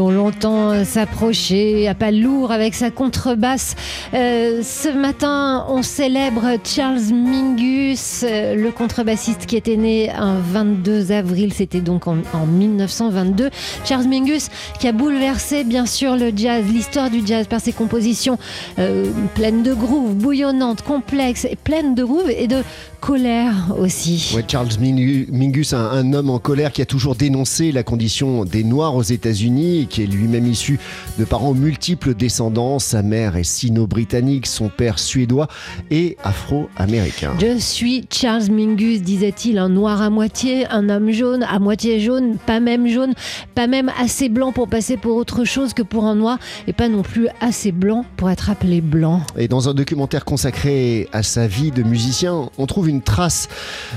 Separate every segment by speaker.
Speaker 1: On l'entend s'approcher à pas lourd avec sa contrebasse. Euh, ce matin, on célèbre Charles Mingus, euh, le contrebassiste qui était né un 22 avril, c'était donc en, en 1922. Charles Mingus qui a bouleversé bien sûr le jazz, l'histoire du jazz par ses compositions euh, pleines de groove, bouillonnantes, complexes et pleines de groove et de colère aussi.
Speaker 2: Ouais, Charles Mingu- Mingus, un, un homme en colère qui a toujours dénoncé la condition des Noirs aux États-Unis et qui est lui-même issu de parents multiples descendants. Sa mère est sino-britannique, son père suédois et afro-américain.
Speaker 1: Je suis Charles Mingus, disait-il, un noir à moitié, un homme jaune, à moitié jaune, pas même jaune, pas même assez blanc pour passer pour autre chose que pour un noir, et pas non plus assez blanc pour être appelé blanc.
Speaker 2: Et dans un documentaire consacré à sa vie de musicien, on trouve une trace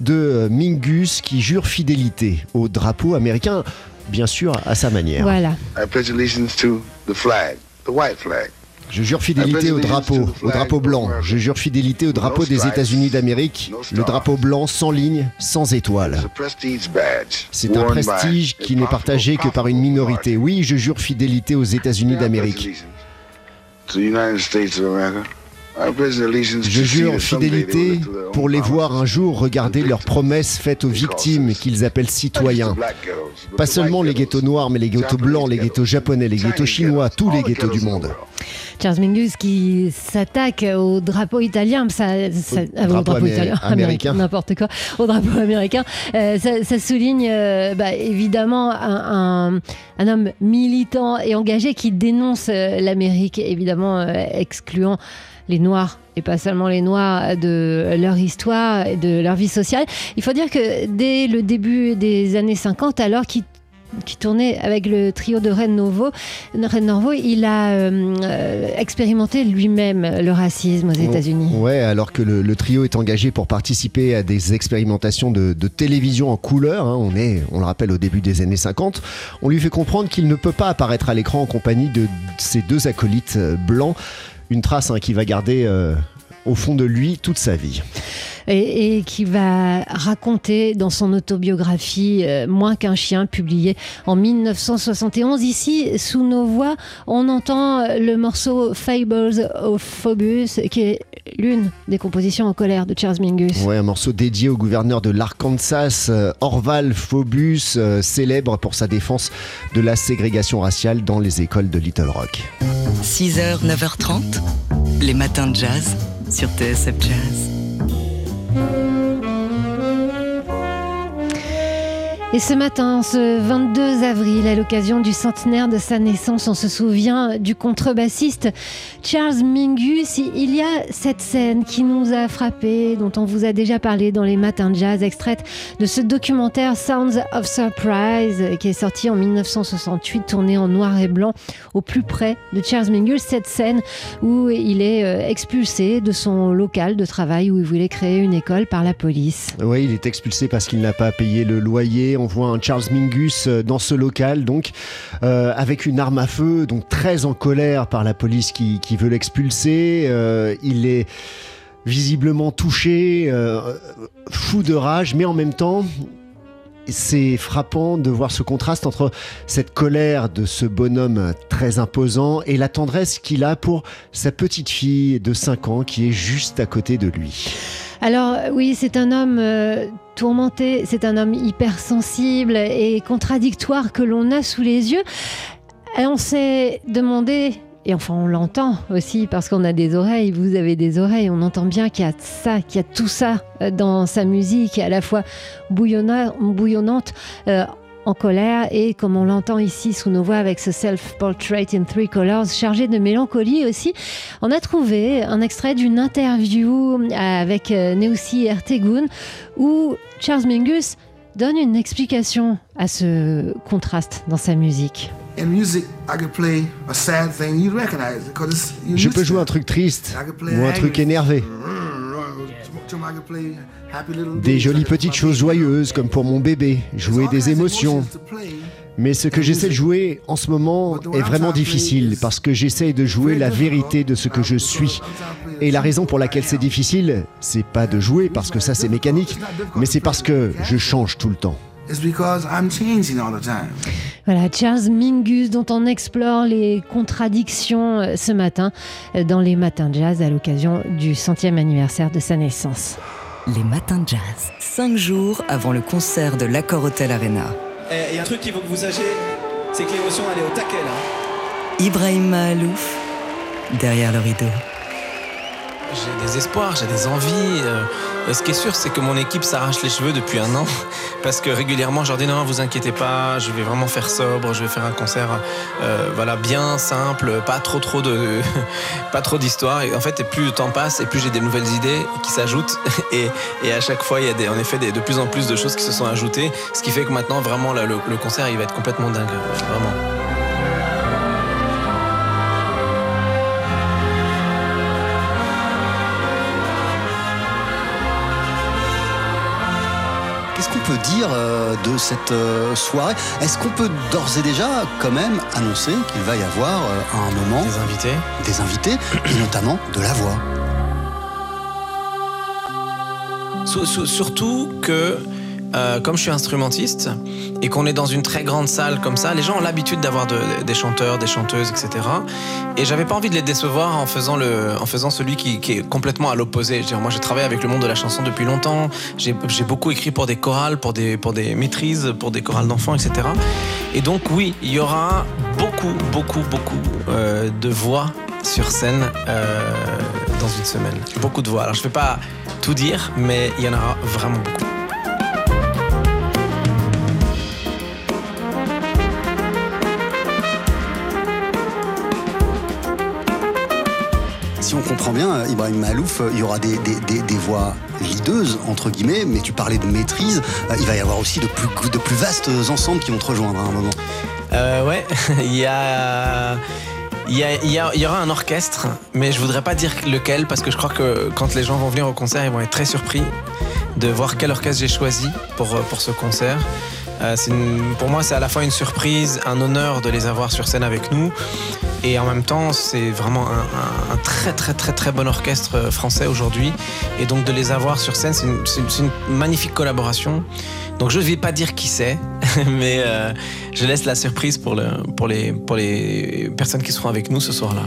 Speaker 2: de Mingus qui jure fidélité au drapeau américain, bien sûr à sa manière.
Speaker 1: Voilà.
Speaker 3: I pledge allegiance to the flag, the white flag.
Speaker 2: Je jure fidélité au drapeau, au drapeau blanc. Je jure fidélité au drapeau des États-Unis d'Amérique, le drapeau blanc sans ligne, sans étoile.
Speaker 3: It's a prestige badge.
Speaker 2: C'est un prestige
Speaker 3: a
Speaker 2: qui n'est partagé que par une minorité. Oui, je jure fidélité aux États-Unis d'Amérique. Je
Speaker 3: to see
Speaker 2: jure fidélité pour les voir un
Speaker 3: promises.
Speaker 2: jour regarder leurs promesses faites aux victimes qu'ils appellent citoyens. Pas seulement les ghettos noirs, mais les ghettos blancs, les ghettos japonais, les ghettos chinois, tous les ghettos du monde.
Speaker 1: Charles Mingus qui s'attaque au drapeau italien, ça, ça-
Speaker 2: Au
Speaker 1: ah,
Speaker 2: drapeau amé- américain.
Speaker 1: n'importe quoi, au drapeau américain. Euh, ça, ça souligne euh, bah, évidemment un, un- un homme militant et engagé qui dénonce euh, l'Amérique, évidemment euh, excluant les Noirs et pas seulement les Noirs de leur histoire et de leur vie sociale. Il faut dire que dès le début des années 50, alors qu'il qui tournait avec le trio de Ren Novo, Norvo, il a euh, expérimenté lui-même le racisme aux États-Unis.
Speaker 2: Ouais, alors que le, le trio est engagé pour participer à des expérimentations de, de télévision en couleur, hein, on est, on le rappelle, au début des années 50, on lui fait comprendre qu'il ne peut pas apparaître à l'écran en compagnie de ses deux acolytes euh, blancs, une trace hein, qui va garder euh, au fond de lui toute sa vie.
Speaker 1: et, et qui va raconter dans son autobiographie euh, Moins qu'un chien, publiée en 1971. Ici, sous nos voix, on entend le morceau Fables of Phobus, qui est l'une des compositions en colère de Charles Mingus.
Speaker 2: Ouais, un morceau dédié au gouverneur de l'Arkansas, euh, Orval Phobus, euh, célèbre pour sa défense de la ségrégation raciale dans les écoles de Little Rock.
Speaker 4: 6h, 9h30. Les matins de jazz sur TSF Jazz.
Speaker 1: Et ce matin, ce 22 avril, à l'occasion du centenaire de sa naissance, on se souvient du contrebassiste Charles Mingus. Il y a cette scène qui nous a frappé, dont on vous a déjà parlé dans les matins de jazz, extraite de ce documentaire Sounds of Surprise, qui est sorti en 1968, tourné en noir et blanc, au plus près de Charles Mingus. Cette scène où il est euh, expulsé de son local de travail où il voulait créer une école par la police.
Speaker 2: Oui, il est expulsé parce qu'il n'a pas payé le loyer. On voit un Charles Mingus euh, dans ce local, donc euh, avec une arme à feu, donc très en colère par la police qui, veut l'expulser. Euh, il est visiblement touché, fou de rage, mais en même temps, c'est frappant de voir ce contraste entre cette colère de ce bonhomme très imposant et la tendresse qu'il a pour sa petite fille de 5 ans qui est juste à côté de lui.
Speaker 1: Alors oui, c'est un homme euh, tourmenté, c'est un homme hypersensible et contradictoire que l'on a sous les yeux. Et on s'est demandé, et enfin on l'entend aussi parce qu'on a des oreilles, vous avez des oreilles, on entend bien qu'il y a ça, qu'il y a tout ça euh, dans sa musique, à la fois bouillonna- bouillonnante. euh, en colère et comme on l'entend ici sous nos voix avec ce self-portrait in three colors chargé de mélancolie aussi, on a trouvé un extrait d'une interview avec euh, Neussi Ertegun où Charles Mingus donne une explication à ce contraste dans sa musique.
Speaker 5: In music, I could play a sad thing, you'd recognize it because it's. you're
Speaker 2: Je peux jouer un truc triste
Speaker 5: I could play
Speaker 2: ou un truc énervé. Des jolies petites choses joyeuses comme pour mon bébé, jouer des émotions. Mais ce que j'essaie de jouer en ce moment est vraiment difficile parce que j'essaie de jouer la vérité de ce que je suis. Et la raison pour laquelle c'est difficile, c'est pas de jouer parce que ça c'est mécanique, mais c'est parce que je change tout le temps.
Speaker 1: Voilà, Charles Mingus, dont on explore les contradictions euh, ce matin euh, dans les matins de jazz à l'occasion du centième anniversaire de sa naissance.
Speaker 4: Les matins de jazz, cinq jours avant le concert de l'Accord Hotel Arena.
Speaker 6: Il y a un truc qu'il faut que vous sachiez, c'est que l'émotion elle est au taquet là.
Speaker 4: Ibrahim Mahalouf, derrière le rideau.
Speaker 7: J'ai des espoirs, j'ai des envies. euh, ce qui est sûr, c'est que mon équipe s'arrache les cheveux depuis un an. Parce que régulièrement, je leur dis non, vous inquiétez pas, je vais vraiment faire sobre, je vais faire un concert euh, voilà, bien simple, pas trop trop de pas trop d'histoire. Et en fait, et plus le temps passe, et plus j'ai des nouvelles idées qui s'ajoutent. Et, et à chaque fois, il y a des, en effet de plus en plus de choses qui se sont ajoutées. Ce qui fait que maintenant, vraiment, là, le, le concert, il va être complètement dingue. Vraiment.
Speaker 8: Qu'est-ce qu'on peut dire euh, de cette euh, soirée? Est-ce qu'on peut d'ores et déjà quand même annoncer qu'il va y avoir euh, à un moment
Speaker 7: Des invités.
Speaker 8: des invités et notamment de la voix
Speaker 7: surtout que, euh, comme je suis instrumentiste et qu'on est dans une très grande salle comme ça, les gens ont l'habitude d'avoir de- des chanteurs, des chanteuses, etc. Et j'avais pas envie de les décevoir en faisant, celui qui, est complètement à l'opposé. Je moi, j'ai travaillé avec le monde de la chanson depuis longtemps. J'ai beaucoup écrit pour des chorales, pour des, pour des maîtrises, pour des chorales d'enfants, etc. Et donc, oui, il y aura beaucoup, beaucoup, beaucoup euh, de voix sur scène euh, dans une semaine. Beaucoup de voix. Alors, je vais pas tout dire, mais il y en aura vraiment beaucoup.
Speaker 8: Si on comprend bien, euh, Ibrahim Malouf, euh, il y aura des, voix leadeuses, entre guillemets, mais tu parlais de maîtrise. euh, Il va y avoir aussi de plus, vastes ensembles qui vont te rejoindre à un moment.
Speaker 7: Ouais, il y a. Il y, a- il y aura un orchestre, mais je voudrais pas dire lequel parce que je crois que quand les gens vont venir au concert, ils vont être très surpris de voir quel orchestre j'ai choisi pour, pour ce concert. Pour moi, c'est à la fois une surprise, un honneur de les avoir sur scène avec nous. Et en même temps, c'est vraiment un, très très très très bon orchestre euh, français aujourd'hui. Et donc de les avoir sur scène, c'est une magnifique collaboration. Donc je ne vais pas dire qui c'est, mais euh, je laisse la surprise pour, le, pour, les, pour les personnes qui seront avec nous ce soir-là.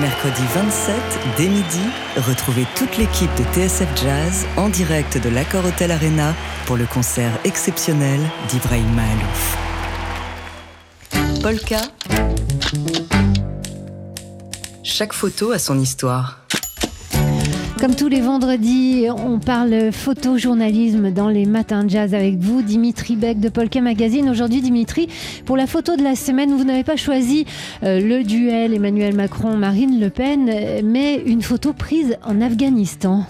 Speaker 4: Mercredi 27, dès midi, retrouvez toute l'équipe de TSF Jazz en direct de l'Accord Hotel Arena pour le concert exceptionnel d'Ibrahim Mahalouf. Polka. Chaque photo a son histoire.
Speaker 1: Comme tous les vendredis, on parle photojournalisme dans les matins de jazz avec vous, Dimitri Beck de Polka Magazine. Aujourd'hui, Dimitri, pour la photo de la semaine, vous n'avez pas choisi euh, le duel Emmanuel Macron-Marine Le Pen, euh, mais une photo prise en Afghanistan.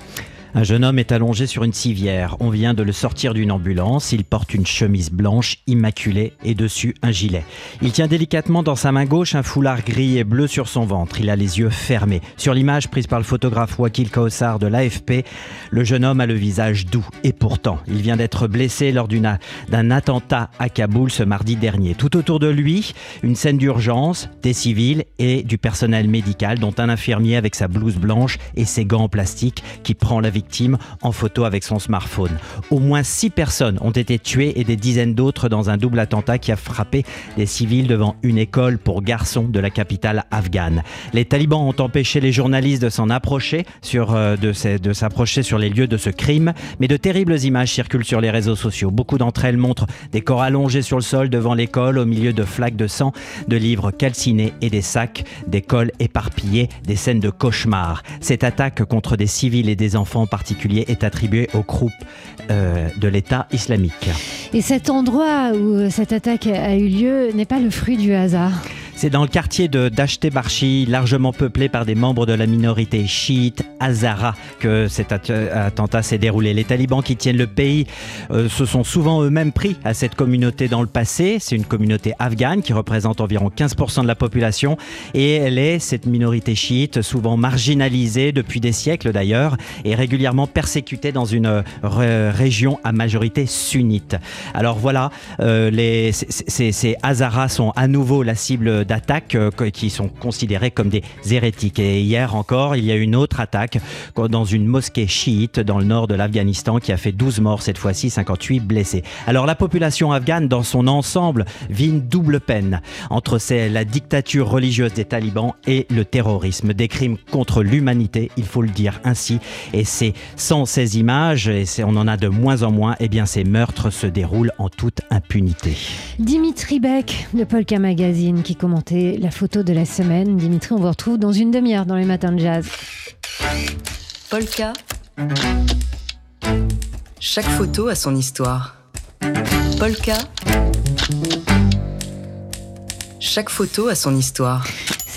Speaker 9: Un jeune homme est allongé sur une civière. On vient de le sortir d'une ambulance. Il porte une chemise blanche immaculée et dessus un gilet. Il tient délicatement dans sa main gauche un foulard gris et bleu sur son ventre. Il a les yeux fermés. Sur l'image prise par le photographe Wakil Kaussar de l'AFP, le jeune homme a le visage doux. Et pourtant, il vient d'être blessé lors d'un attentat à Kaboul ce mardi dernier. Tout autour de lui, une scène d'urgence, des civils et du personnel médical, dont un infirmier avec sa blouse blanche et ses gants en plastique qui prend la victime en photo avec son smartphone. Au moins six personnes ont été tuées et des dizaines d'autres dans un double attentat qui a frappé des civils devant une école pour garçons de la capitale afghane. Les talibans ont empêché les journalistes de s'en approcher, sur, euh, de s'approcher sur les lieux de ce crime, mais de terribles images circulent sur les réseaux sociaux. Beaucoup d'entre elles montrent des corps allongés sur le sol devant l'école au milieu de flaques de sang, de livres calcinés et des sacs, des cols éparpillés, des scènes de cauchemar. Cette attaque contre des civils et des enfants particulier est attribué au groupe euh, de l'État islamique.
Speaker 1: Et cet endroit où cette attaque a eu lieu n'est pas le fruit du hasard.
Speaker 9: C'est dans le quartier de largement peuplé par des membres de la minorité chiite Hazara, que cet attentat s'est déroulé. Les talibans qui tiennent le pays euh, se sont souvent eux-mêmes pris à cette communauté dans le passé. C'est une communauté afghane qui représente environ 15% de la population et elle est, cette minorité chiite, souvent marginalisée depuis des siècles d'ailleurs et régulièrement persécutée dans une euh, région à majorité sunnite. Alors voilà, euh, les, ces, ces sont à nouveau la cible d'attaques euh, qui sont considérées comme des hérétiques. Et hier encore, il y a une autre attaque dans une mosquée chiite dans le nord de l'Afghanistan qui a fait 12 morts cette fois-ci, 58 blessés. Alors la population afghane dans son ensemble vit une double peine entre la dictature religieuse des talibans et le terrorisme, des crimes contre l'humanité, il faut le dire ainsi. Et c'est sans ces images, et on en a de moins en moins, et eh bien ces meurtres se déroulent en toute impunité.
Speaker 1: Dimitri Beck de Polka Magazine qui commence la photo de la semaine. Dimitri, on vous retrouve dans une demi-heure dans les matins de jazz.
Speaker 4: Polka. Chaque photo a son histoire. Polka. Chaque photo a son histoire.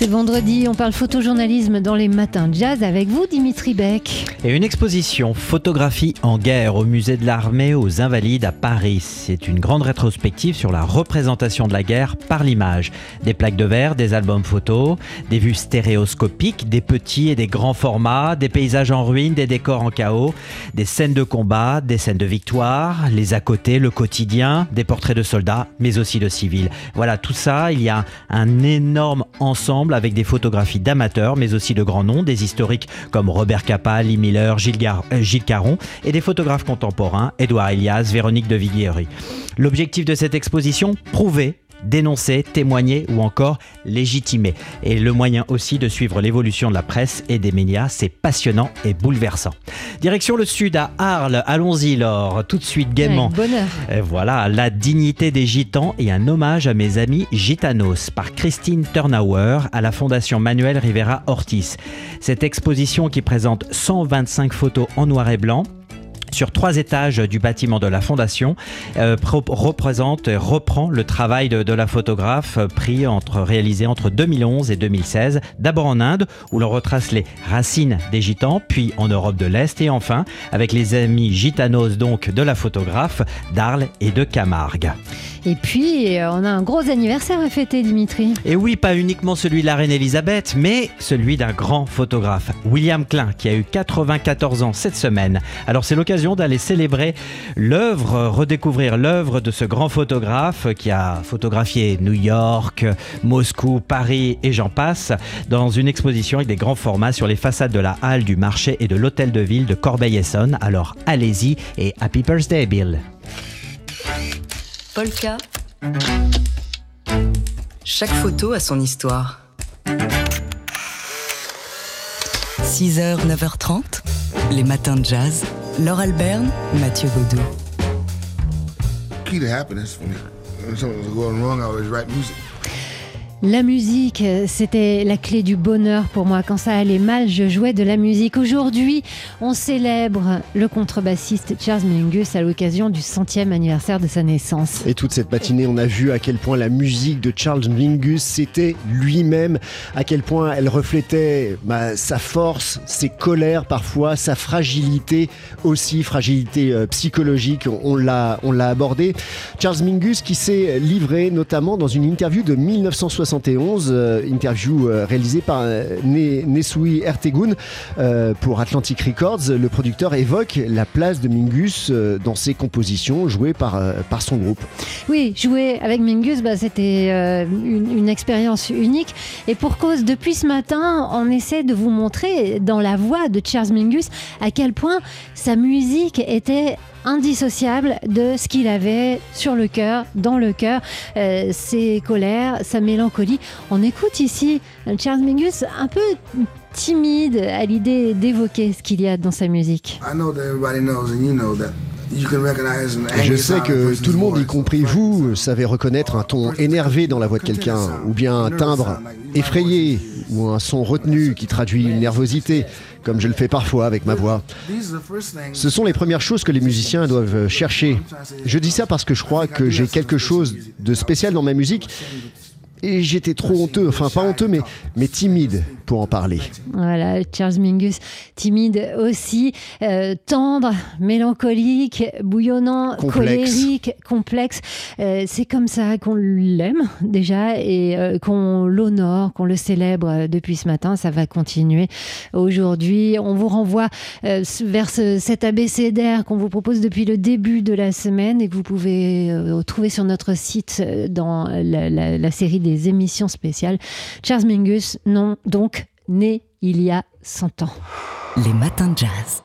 Speaker 1: C'est vendredi, on parle photojournalisme dans les matins jazz avec vous, Dimitri Beck.
Speaker 9: Et une exposition photographie en guerre au musée de l'armée aux Invalides à Paris. C'est une grande rétrospective sur la représentation de la guerre par l'image. Des plaques de verre, des albums photos, des vues stéréoscopiques, des petits et des grands formats, des paysages en ruine, des décors en chaos, des scènes de combat, des scènes de victoire, les à côté, le quotidien, des portraits de soldats, mais aussi de civils. Voilà, tout ça, il y a un énorme ensemble avec des photographies d'amateurs, mais aussi de grands noms, des historiques comme Robert Capa, Lee Miller, Gilles, euh, Caron, et des photographes contemporains, Édouard Elias, Véronique de Viguieri. L'objectif de cette exposition, prouver dénoncer, témoigner ou encore légitimer. Et le moyen aussi de suivre l'évolution de la presse et des médias, c'est passionnant et bouleversant. Direction le sud à Arles, allons-y Laure, tout de suite gaiement.
Speaker 1: bonheur.
Speaker 9: voilà, la dignité des gitans et un hommage à mes amis gitanos par Christine Turnauer à la Fondation Manuel Rivera Ortiz. Cette exposition qui présente 125 photos en noir et blanc sur trois étages du bâtiment de la Fondation euh, représente reprend le travail de, la photographe euh, pris entre, réalisé entre 2011 et 2016, d'abord en Inde où l'on retrace les racines des gitans, puis en Europe de l'Est et enfin avec les amis gitanos donc de la photographe d'Arles et de Camargue.
Speaker 1: Et puis, euh, on a un gros anniversaire à fêter, Dimitri.
Speaker 9: Et oui, pas uniquement celui de la reine Elisabeth, mais celui d'un grand photographe, William Klein, qui a eu 94 ans cette semaine. Alors, c'est l'occasion d'aller célébrer l'œuvre, redécouvrir l'œuvre de ce grand photographe qui a photographié New York, Moscou, Paris et j'en passe, dans une exposition avec des grands formats sur les façades de la halle du marché et de l'hôtel de ville de Corbeil-Essonne. Alors, allez-y et Happy Birthday, Bill!
Speaker 4: Polka. Chaque photo a son histoire. 6h, 9h30, les matins de jazz. Laure Alberne, Mathieu Baudou.
Speaker 5: Key to happiness when something was going wrong, I always write music.
Speaker 1: La musique, c'était la clé du bonheur pour moi. Quand ça allait mal, je jouais de la musique. Aujourd'hui, on célèbre le contrebassiste Charles Mingus à l'occasion du centième anniversaire de sa naissance.
Speaker 2: Et toute cette matinée, on a vu à quel point la musique de Charles Mingus, c'était lui-même, à quel point elle reflétait bah, sa force, ses colères parfois, sa fragilité aussi, fragilité euh, psychologique. On l'a, on l'a abordé. Charles Mingus qui s'est livré notamment dans une interview de 1960 euh, interview euh, réalisée par euh, Nesui Ertegun pour Atlantic Records. Le producteur évoque la place de Mingus dans ses compositions jouées par, par son groupe.
Speaker 1: Oui, jouer avec Mingus, bah, c'était une, une expérience unique. Et pour cause, depuis ce matin, on essaie de vous montrer dans la voix de Charles Mingus à quel point sa musique était indissociable de ce qu'il avait sur le cœur, dans le cœur, euh, ses colères, sa mélancolie. On écoute ici Charles Mingus un peu timide à l'idée d'évoquer ce qu'il y a dans sa musique.
Speaker 2: Je sais que tout le monde, y compris vous, savez reconnaître un ton énervé dans la voix de quelqu'un, ou bien un timbre effrayé, ou un son retenu qui traduit une nervosité, comme je le fais parfois avec ma voix. Ce sont les premières choses que les musiciens doivent chercher. Je dis ça parce que je crois que j'ai quelque chose de spécial dans ma musique et j'étais trop honteux, enfin pas honteux, mais, mais timide pour en parler.
Speaker 1: Voilà, Charles Mingus, timide aussi, euh, tendre, mélancolique, bouillonnant, colérique, complexe. Euh, c'est comme ça qu'on l'aime déjà et euh, qu'on l'honore, qu'on le célèbre depuis ce matin. Ça va continuer aujourd'hui. On vous renvoie vers ce, cet abécédaire qu'on vous propose depuis le début de la semaine et que vous pouvez trouver sur notre site dans la, la, la série des émissions spéciales. Charles Mingus, non, donc, né il y a 100 ans.
Speaker 4: Les matins de jazz.